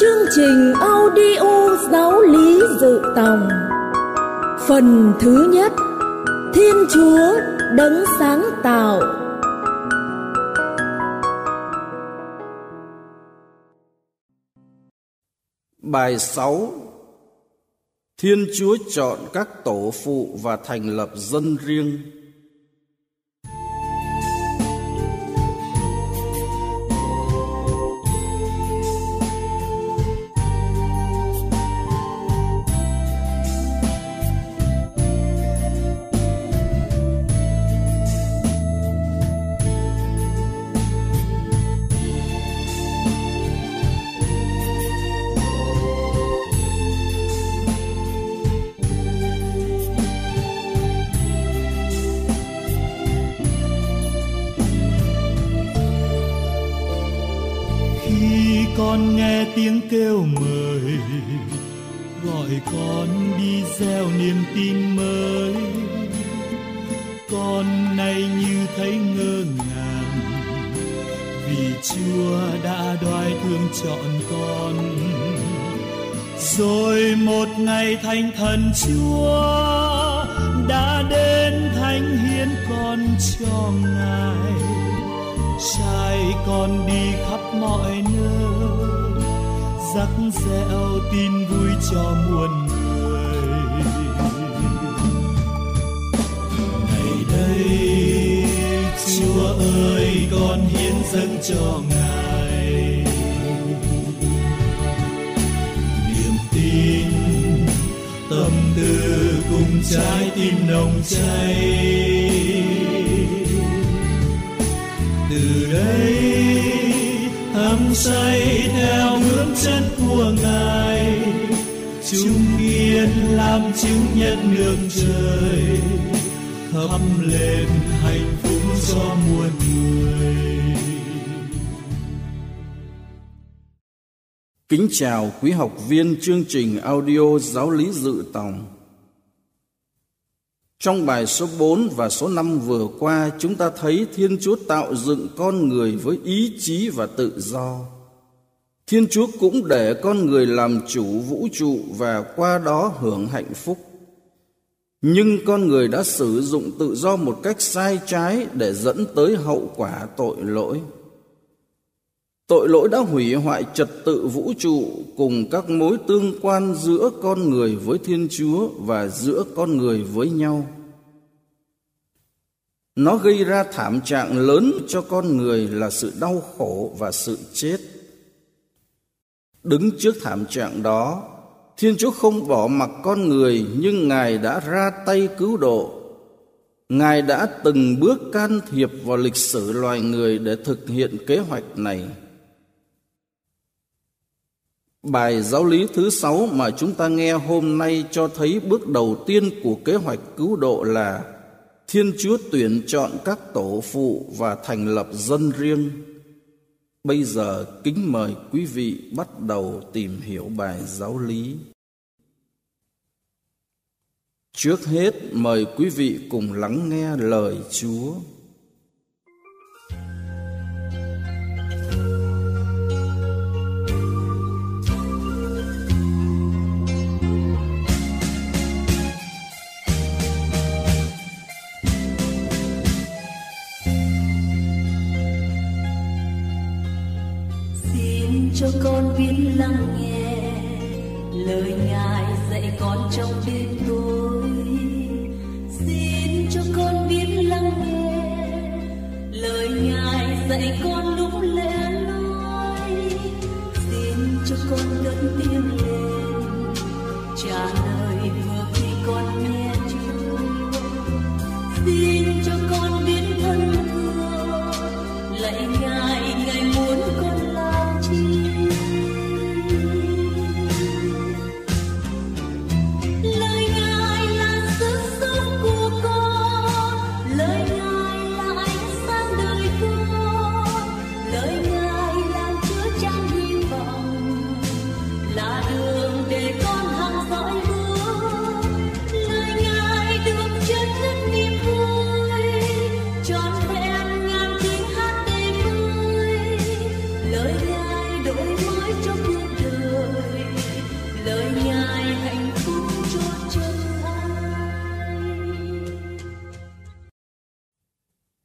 Chương trình audio giáo lý dự tòng. Phần thứ nhất, Thiên Chúa đấng sáng tạo. Bài 6 Thiên Chúa chọn các tổ phụ và thành lập dân riêng. Kêu mời, gọi con đi gieo niềm tin mới. Con nay như thấy ngơ ngàng, vì chúa đã đoái thương chọn con. Rồi một ngày thánh thần chúa đã đến thánh hiến con cho ngài. Sai con đi khắp mọi nơi rắc rẽo tin vui cho muôn người. Ngày đây, chúa ơi, con hiến dâng cho ngài. Niềm tin, tâm tư cùng trái tim nồng cháy. Từ đây say theo bước chân của ngài chúng yên làm chứng nhân đường trời, thắp lên hạnh phúc cho muôn người Kính chào quý học viên chương trình audio giáo lý dự tòng. Trong bài số 4 và số 5 vừa qua, chúng ta thấy Thiên Chúa tạo dựng con người với ý chí và tự do. Thiên Chúa cũng để con người làm chủ vũ trụ và qua đó hưởng hạnh phúc. Nhưng con người đã sử dụng tự do một cách sai trái để dẫn tới hậu quả tội lỗi. Tội lỗi đã hủy hoại trật tự vũ trụ cùng các mối tương quan giữa con người với Thiên Chúa và giữa con người với nhau. Nó gây ra thảm trạng lớn cho con người là sự đau khổ và sự chết. Đứng trước thảm trạng đó, Thiên Chúa không bỏ mặc con người nhưng Ngài đã ra tay cứu độ. Ngài đã từng bước can thiệp vào lịch sử loài người để thực hiện kế hoạch này. Bài giáo lý thứ sáu mà chúng ta nghe hôm nay cho thấy bước đầu tiên của kế hoạch cứu độ là Thiên Chúa tuyển chọn các tổ phụ và thành lập dân riêng. Bây giờ kính mời quý vị bắt đầu tìm hiểu bài giáo lý. Trước hết mời quý vị cùng lắng nghe lời Chúa. Con biết lắng nghe. Lời ngài dạy con trong đêm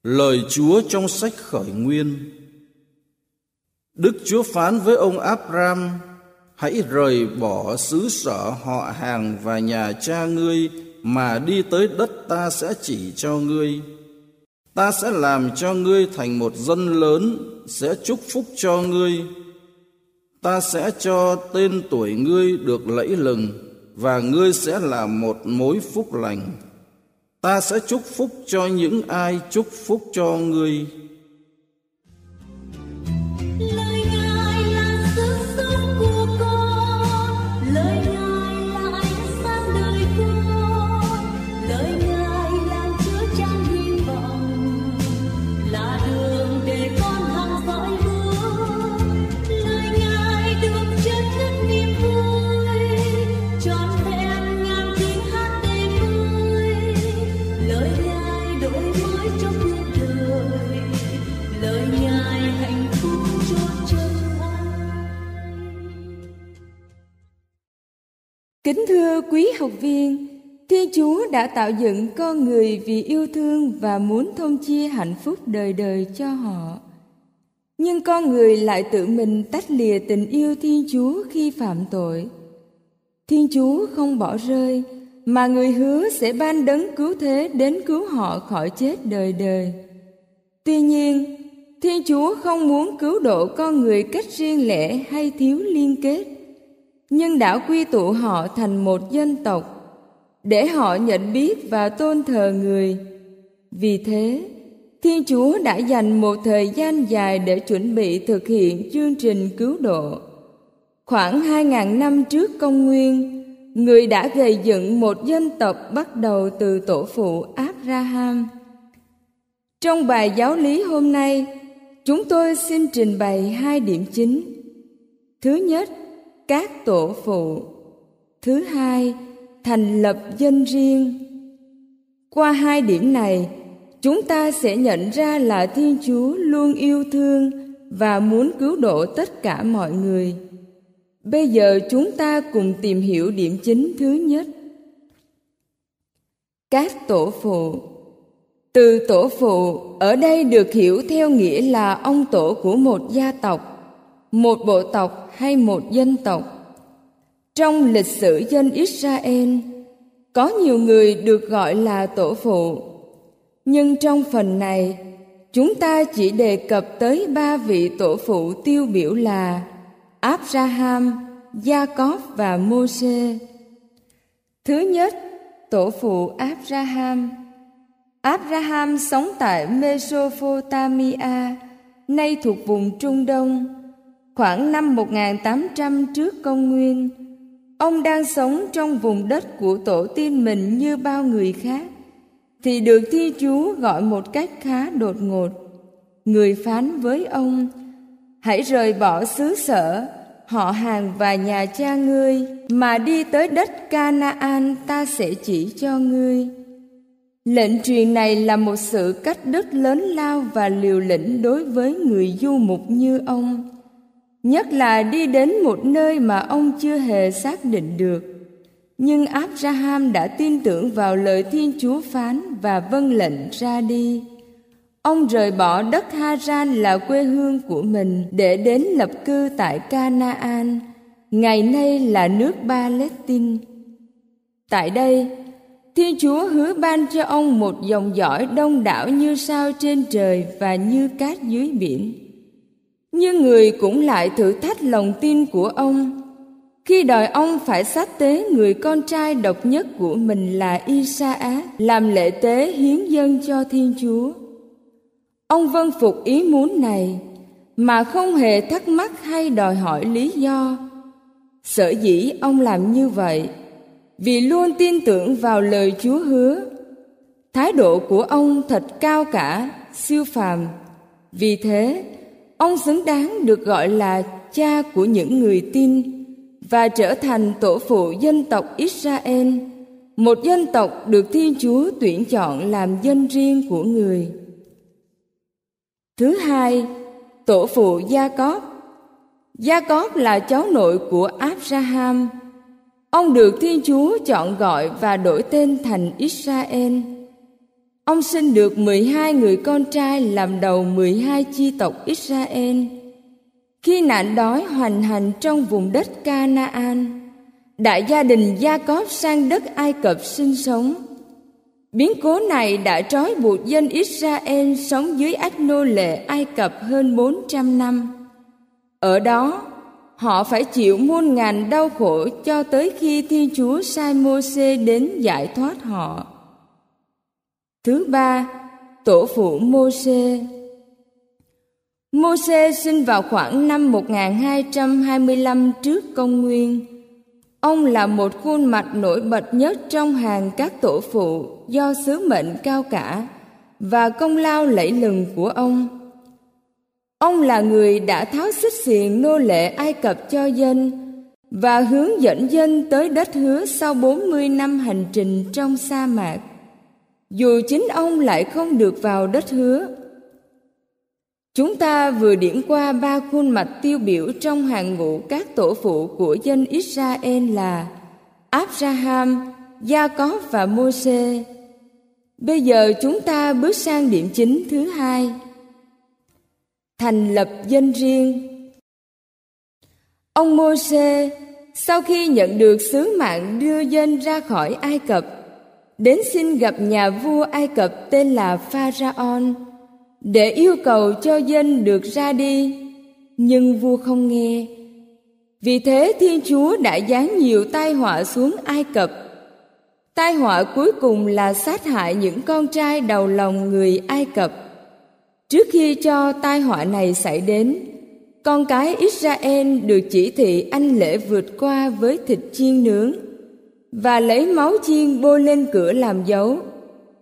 Lời Chúa trong sách khởi nguyên. Đức Chúa phán với ông Abram Hãy rời bỏ xứ sở họ hàng và nhà cha ngươi Mà đi tới đất ta sẽ chỉ cho ngươi. Ta sẽ làm cho ngươi thành một dân lớn, Sẽ chúc phúc cho ngươi. Ta sẽ cho tên tuổi ngươi được lẫy lừng, Và ngươi sẽ là một mối phúc lành. Ta sẽ chúc phúc cho những ai chúc phúc cho ngươi. Kính thưa quý học viên, Thiên Chúa đã tạo dựng con người vì yêu thương và muốn thông chia hạnh phúc đời đời cho họ. Nhưng con người lại tự mình tách lìa tình yêu Thiên Chúa khi phạm tội. Thiên Chúa không bỏ rơi, mà người hứa sẽ ban đấng cứu thế đến cứu họ khỏi chết đời đời. Tuy nhiên, Thiên Chúa không muốn cứu độ con người cách riêng lẻ hay thiếu liên kết nhưng đã quy tụ họ thành một dân tộc, để họ nhận biết và tôn thờ người. Vì thế, thiên chúa đã dành một thời gian dài để chuẩn bị thực hiện chương trình cứu độ. Khoảng hai ngàn năm trước công nguyên, người đã gây dựng một dân tộc bắt đầu từ tổ phụ abraham. Trong bài giáo lý hôm nay, chúng tôi xin trình bày hai điểm chính. Thứ nhất các tổ phụ. Thứ hai, thành lập dân riêng. Qua hai điểm này, chúng ta sẽ nhận ra là thiên chúa luôn yêu thương và muốn cứu độ tất cả mọi người. Bây giờ chúng ta cùng tìm hiểu điểm chính thứ nhất. Các tổ phụ. Từ tổ phụ, ở đây được hiểu theo nghĩa là ông tổ của một gia tộc một bộ tộc hay một dân tộc. Trong lịch sử dân israel, có nhiều người được gọi là tổ phụ. Nhưng trong phần này, chúng ta chỉ đề cập tới ba vị tổ phụ tiêu biểu là abraham, jacob và moses. Thứ nhất, tổ phụ abraham. Abraham sống tại mesopotamia, nay thuộc vùng trung đông. Khoảng năm 1800 trước công nguyên, ông đang sống trong vùng đất của tổ tiên mình như bao người khác, thì được Thiên Chúa gọi một cách khá đột ngột. Người phán với ông, hãy rời bỏ xứ sở, họ hàng và nhà cha ngươi, mà đi tới đất Canaan ta sẽ chỉ cho ngươi. Lệnh truyền này là một sự cách đứt lớn lao và liều lĩnh đối với người du mục như ông nhất là đi đến một nơi mà ông chưa hề xác định được. Nhưng abraham đã tin tưởng vào lời thiên chúa phán và vâng lệnh ra đi. Ông rời bỏ đất haran là quê hương của mình để đến lập cư tại canaan. Ngày nay là nước palestine. Tại đây, thiên chúa hứa ban cho ông một dòng dõi đông đảo như sao trên trời và như cát dưới biển nhưng người cũng lại thử thách lòng tin của ông khi đòi ông phải sát tế người con trai độc nhất của mình là Isa làm lễ tế hiến dân cho Thiên Chúa. Ông vâng phục ý muốn này mà không hề thắc mắc hay đòi hỏi lý do. Sở dĩ ông làm như vậy vì luôn tin tưởng vào lời Chúa hứa. Thái độ của ông thật cao cả, siêu phàm. Vì thế, ông xứng đáng được gọi là cha của những người tin và trở thành tổ phụ dân tộc Israel, một dân tộc được Thiên Chúa tuyển chọn làm dân riêng của người. Thứ hai, tổ phụ Gia Cóp. Gia Cóp là cháu nội của Abraham. Ông được Thiên Chúa chọn gọi và đổi tên thành Israel. Ông sinh được 12 người con trai làm đầu 12 chi tộc Israel. Khi nạn đói hoành hành trong vùng đất Canaan, đại gia đình Gia Cóp sang đất Ai Cập sinh sống. Biến cố này đã trói buộc dân Israel sống dưới ách nô lệ Ai Cập hơn 400 năm. Ở đó, họ phải chịu muôn ngàn đau khổ cho tới khi Thiên Chúa sai Môsê đến giải thoát họ. Thứ ba, tổ phụ Môsê. Môsê sinh vào khoảng năm 1225 trước công nguyên. Ông là một khuôn mặt nổi bật nhất trong hàng các tổ phụ do sứ mệnh cao cả và công lao lẫy lừng của ông. Ông là người đã tháo xích xiềng nô lệ Ai Cập cho dân và hướng dẫn dân tới đất hứa sau 40 năm hành trình trong sa mạc. Dù chính ông lại không được vào đất hứa. Chúng ta vừa điểm qua ba khuôn mặt tiêu biểu trong hàng ngũ các tổ phụ của dân Israel là Abraham, Gia-cóp và Mô-xê. Bây giờ chúng ta bước sang điểm chính thứ hai thành lập dân riêng ông mô-xê sau khi nhận được sứ mạng đưa dân ra khỏi ai cập đến xin gặp nhà vua ai cập tên là pharaon để yêu cầu cho dân được ra đi. Nhưng vua không nghe. Vì thế thiên chúa đã giáng nhiều tai họa xuống ai cập. Tai họa cuối cùng là sát hại những con trai đầu lòng người ai cập. Trước khi cho tai họa này xảy đến, con cái Israel được chỉ thị anh lễ vượt qua với thịt chiên nướng và lấy máu chiên bôi lên cửa làm dấu.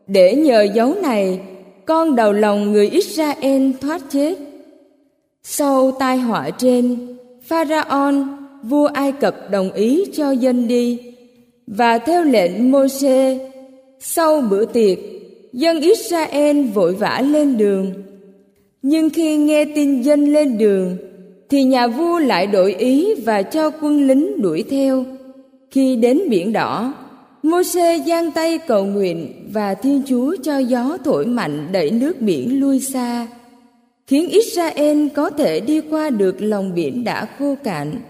Để nhờ dấu này, con đầu lòng người Israel thoát chết. Sau tai họa trên, Pharaoh, vua Ai Cập đồng ý cho dân đi và theo lệnh Môi-se, sau bữa tiệc, dân Israel vội vã lên đường nhưng khi nghe tin dân lên đường thì nhà vua lại đổi ý và cho quân lính đuổi theo khi đến biển đỏ. Mô-xê giang tay cầu nguyện và thiên chúa cho gió thổi mạnh đẩy nước biển lui xa, khiến israel có thể đi qua được lòng biển đã khô cạn.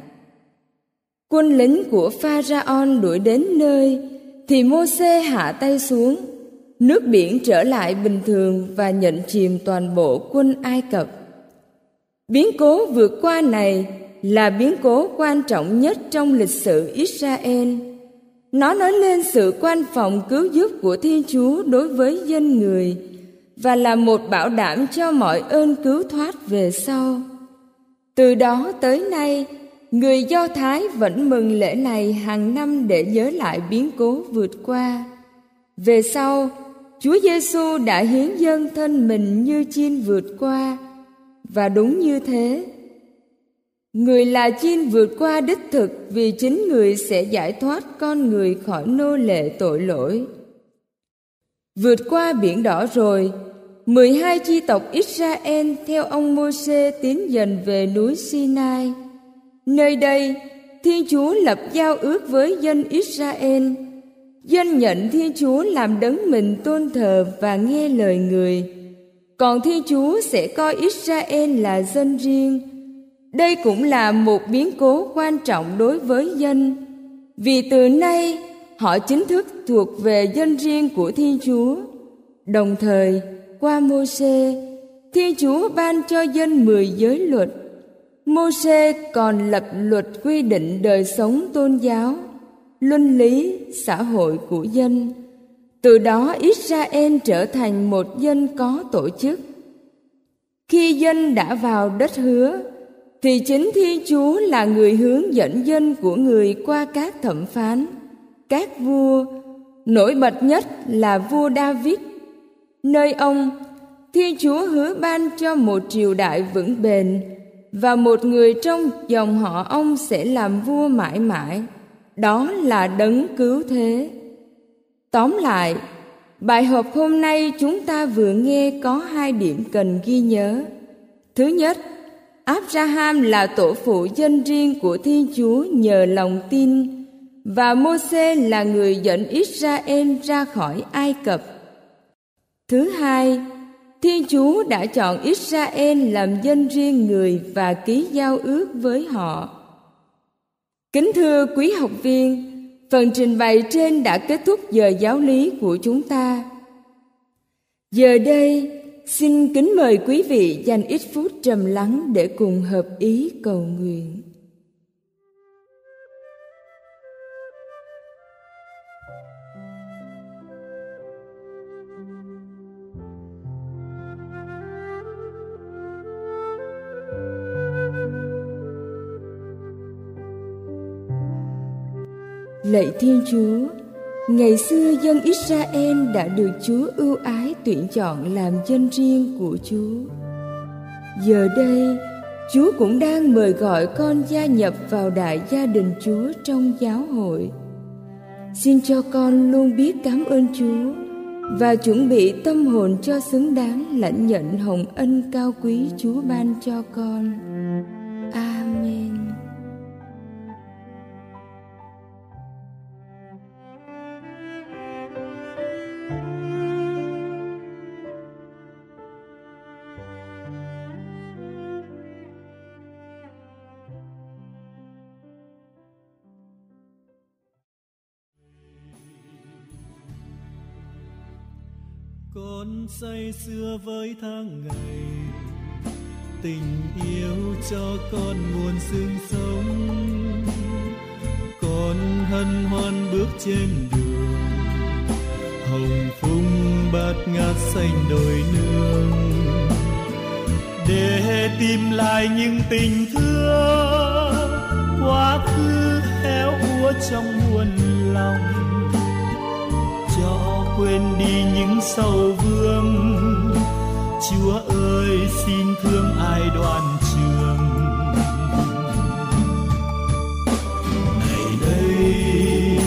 Quân lính của pharaon đuổi đến nơi, thì mô-xê hạ tay xuống. Nước biển trở lại bình thường và nhận chìm toàn bộ quân Ai Cập. Biến cố vượt qua này là biến cố quan trọng nhất trong lịch sử Israel. Nó nói lên sự quan phòng cứu giúp của Thiên Chúa đối với dân người và là một bảo đảm cho mọi ơn cứu thoát về sau. Từ đó tới nay, người Do Thái vẫn mừng lễ này hàng năm để nhớ lại biến cố vượt qua. Về sau, Chúa Giêsu đã hiến dâng thân mình như chiên vượt qua và đúng như thế. Người là chiên vượt qua đích thực vì chính người sẽ giải thoát con người khỏi nô lệ tội lỗi. Vượt qua biển đỏ rồi, 12 chi tộc Israel theo ông Môse tiến dần về núi Sinai. Nơi đây, Thiên Chúa lập giao ước với dân Israel Dân nhận Thiên Chúa làm đấng mình tôn thờ và nghe lời người. Còn Thiên Chúa sẽ coi Israel là dân riêng. Đây cũng là một biến cố quan trọng đối với dân. Vì từ nay họ chính thức thuộc về dân riêng của Thiên Chúa. Đồng thời, qua mô xê Thiên Chúa ban cho dân mười giới luật. mô xê còn lập luật quy định đời sống tôn giáo luân lý xã hội của dân từ đó israel trở thành một dân có tổ chức khi dân đã vào đất hứa thì chính thiên chúa là người hướng dẫn dân của người qua các thẩm phán, các vua. Nổi bật nhất là vua david. Nơi ông thiên chúa hứa ban cho một triều đại vững bền và một người trong dòng họ ông sẽ làm vua mãi mãi. Đó là đấng cứu thế. Tóm lại, bài học hôm nay chúng ta vừa nghe có hai điểm cần ghi nhớ. Thứ nhất abraham là tổ phụ dân riêng của thiên chúa nhờ lòng tin và mô-xê là người dẫn israel ra khỏi ai cập Thứ hai, Thiên Chúa đã chọn Israel làm dân riêng người và ký giao ước với họ. Kính thưa quý học viên, phần trình bày trên đã kết thúc giờ giáo lý của chúng ta. Giờ đây, xin kính mời quý vị dành ít phút trầm lắng để cùng hợp ý cầu nguyện. Lạy Thiên Chúa, ngày xưa dân Israel đã được Chúa ưu ái tuyển chọn làm dân riêng của Chúa. Giờ đây, Chúa cũng đang mời gọi con gia nhập vào đại gia đình Chúa trong giáo hội. Xin cho con luôn biết cảm ơn Chúa và chuẩn bị tâm hồn cho xứng đáng lãnh nhận hồng ân cao quý Chúa ban cho con. Con say sưa với tháng ngày. Tình yêu cho con nguồn sương sống. Con hân hoan bước trên đường. Hồng phung bát ngát xanh đồi nương. Để tìm lại những tình thương, quá khứ héo úa trong muôn lòng quên đi những sầu vương. Chúa ơi, xin thương ai đoàn trường? Này đây,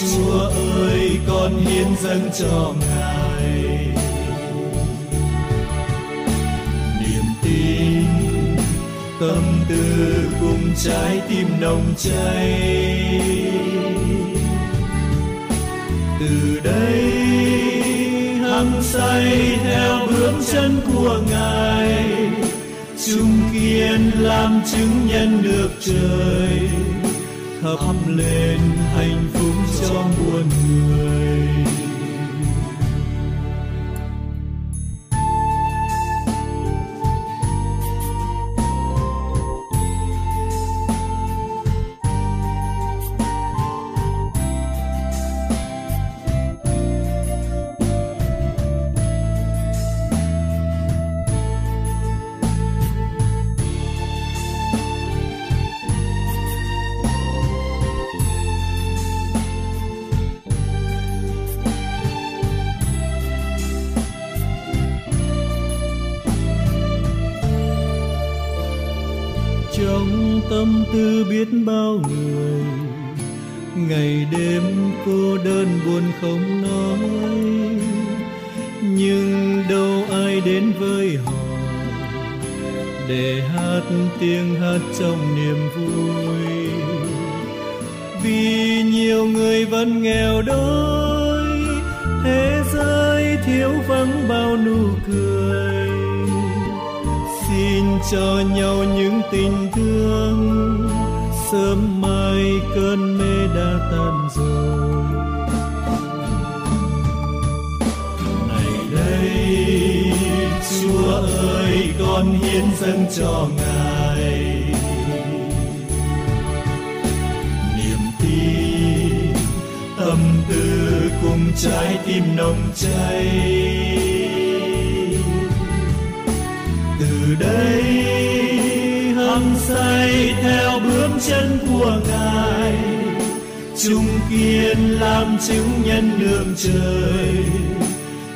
chúa ơi, con hiến dâng cho ngài. Niềm tin, tâm tư cùng trái tim nồng cháy. Hăng say theo bước chân của ngài. Chung kiên làm chứng nhân được trời. Thắp lên hạnh phúc cho muôn người. Tư biết bao người, ngày đêm cô đơn buồn không nói. Nhưng đâu ai đến với họ để hát tiếng hát trong niềm vui. Vì nhiều người vẫn nghèo đói, thế giới thiếu vắng bao nụ cười. Xin cho nhau những tình thương sớm mai cơn mê đã tan rồi. Này đây, chúa ơi, con hiến dâng cho ngài. Niềm tin, tâm tư cùng trái tim nồng cháy. Từ đây hăng say theo bước chân của ngài. Chung kiên làm chứng nhân đường trời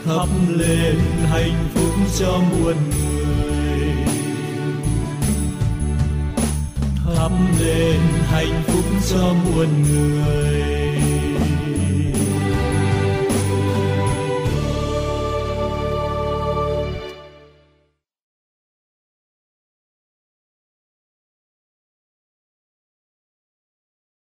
thắp lên hạnh phúc cho muôn người. Thắp lên hạnh phúc cho muôn người.